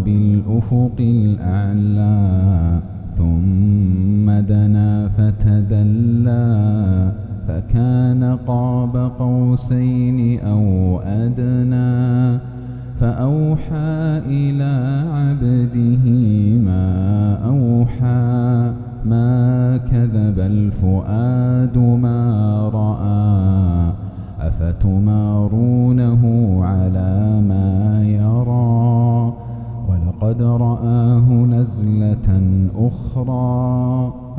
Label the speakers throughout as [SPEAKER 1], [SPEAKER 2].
[SPEAKER 1] وبالأفق الأعلى ثم دنا فتدلى فكان قاب قوسين أو أدنى فأوحى إلى عبده ما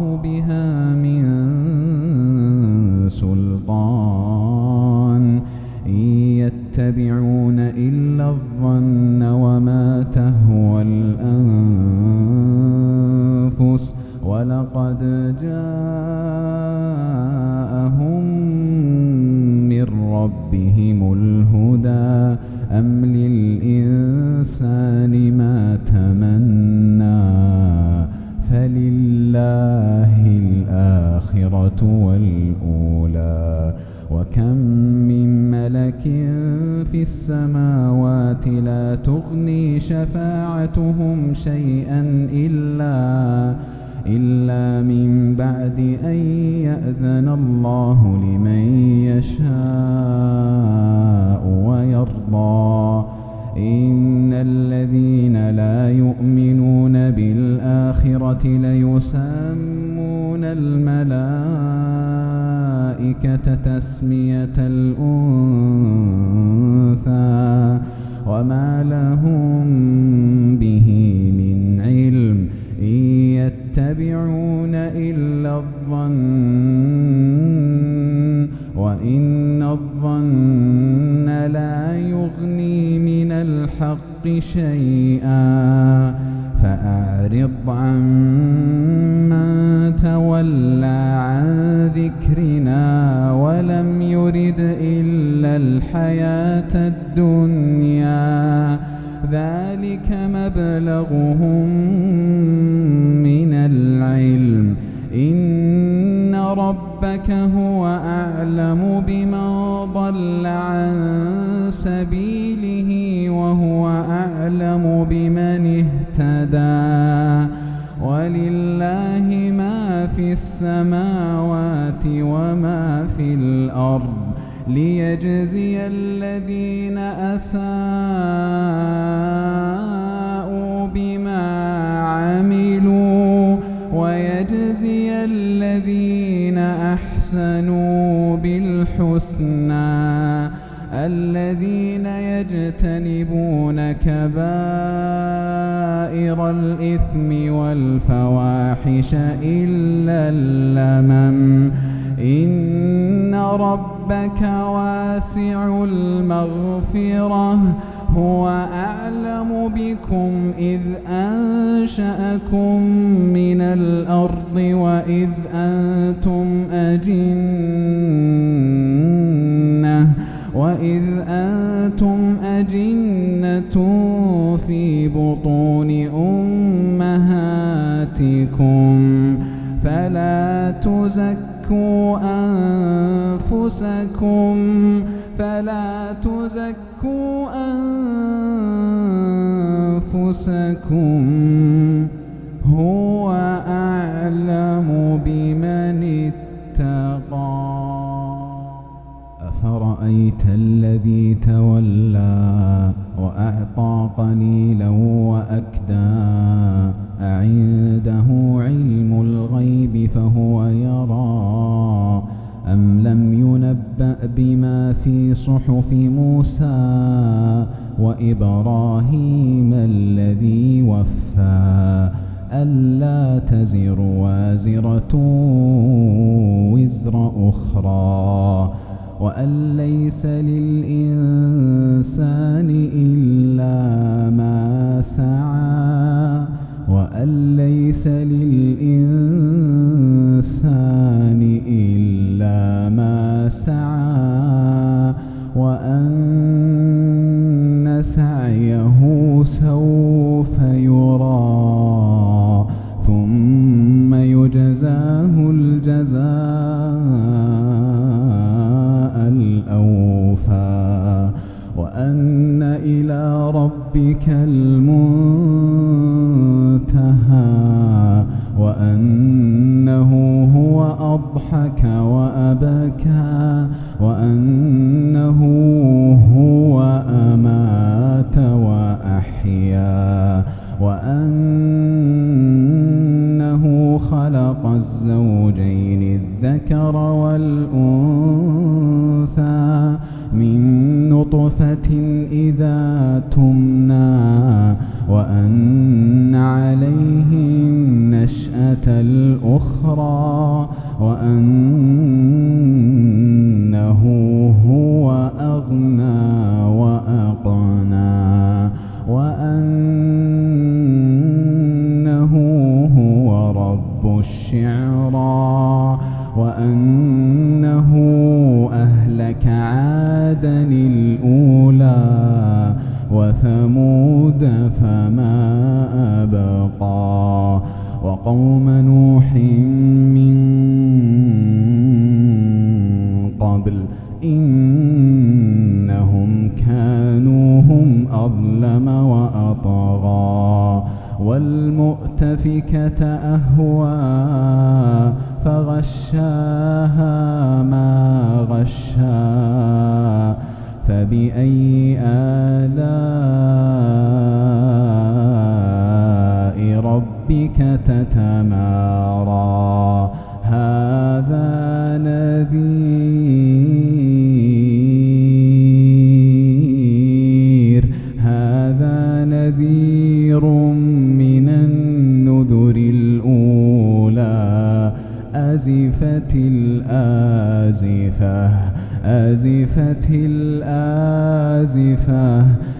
[SPEAKER 1] الله بها من سلطان إن يتبعون إلا الظن وما تهوى الأنفس ولقد جاءهم من ربهم الهدى أم في السماوات لا تغني شفاعتهم شيئا إلا إلا من بعد أن يأذن الله لمن يشاء ويرضى إن الذين لا يؤمنون بالآخرة ليسمون الملائكة تسمية الأنثى وما لهم به من علم إن يتبعون إلا الظن وإن الظن لا يغني من الحق شيئا فأعرض عن يرد إلا الحياة الدنيا ذلك مبلغهم من العلم إن ربك هو أعلم بمن ضل عن سبيله وهو أعلم بمن اهتدى ولله ما في السماوات ليجزي الذين اساءوا بما عملوا ويجزي الذين احسنوا بالحسنى الذين يجتنبون كبائر الاثم والفواحش الا اللمم إن ربك واسع المغفرة هو أعلم بكم إذ أنشأكم من الأرض وإذ أنتم أجنة وإذ أنتم أجنة في بطون أمهاتكم فلا تزكوا أنفسكم أنفسكم فلا تزكوا أنفسكم هو أعلم بمن اتقى أفرأيت الذي تولى وأعطى قليلا وأكدى أعنده علم الغيب فهو يرى أم لم ينبأ بما في صحف موسى وإبراهيم الذي وفى ألا تزر وازرة وزر أخرى وأن ليس للإنسان إلا سعيه سوف يرى ثم يجزاه الجزاء الأوفى وأن إلى ربك المنتهى وأنه هو أضحك وأبكى وأنه الزوجين الذكر والأنثى من نطفة إذا تمنى وأن عليه النشأة الأخرى وأنه وأنه أهلك عادا الأولى وثمود فما أبقى وقوم نوح من قبل إنهم كانوا هم أظلم وأظلم والمؤتفكة أهوى فغشاها ما غشا فبأي آلاء ربك تتمنى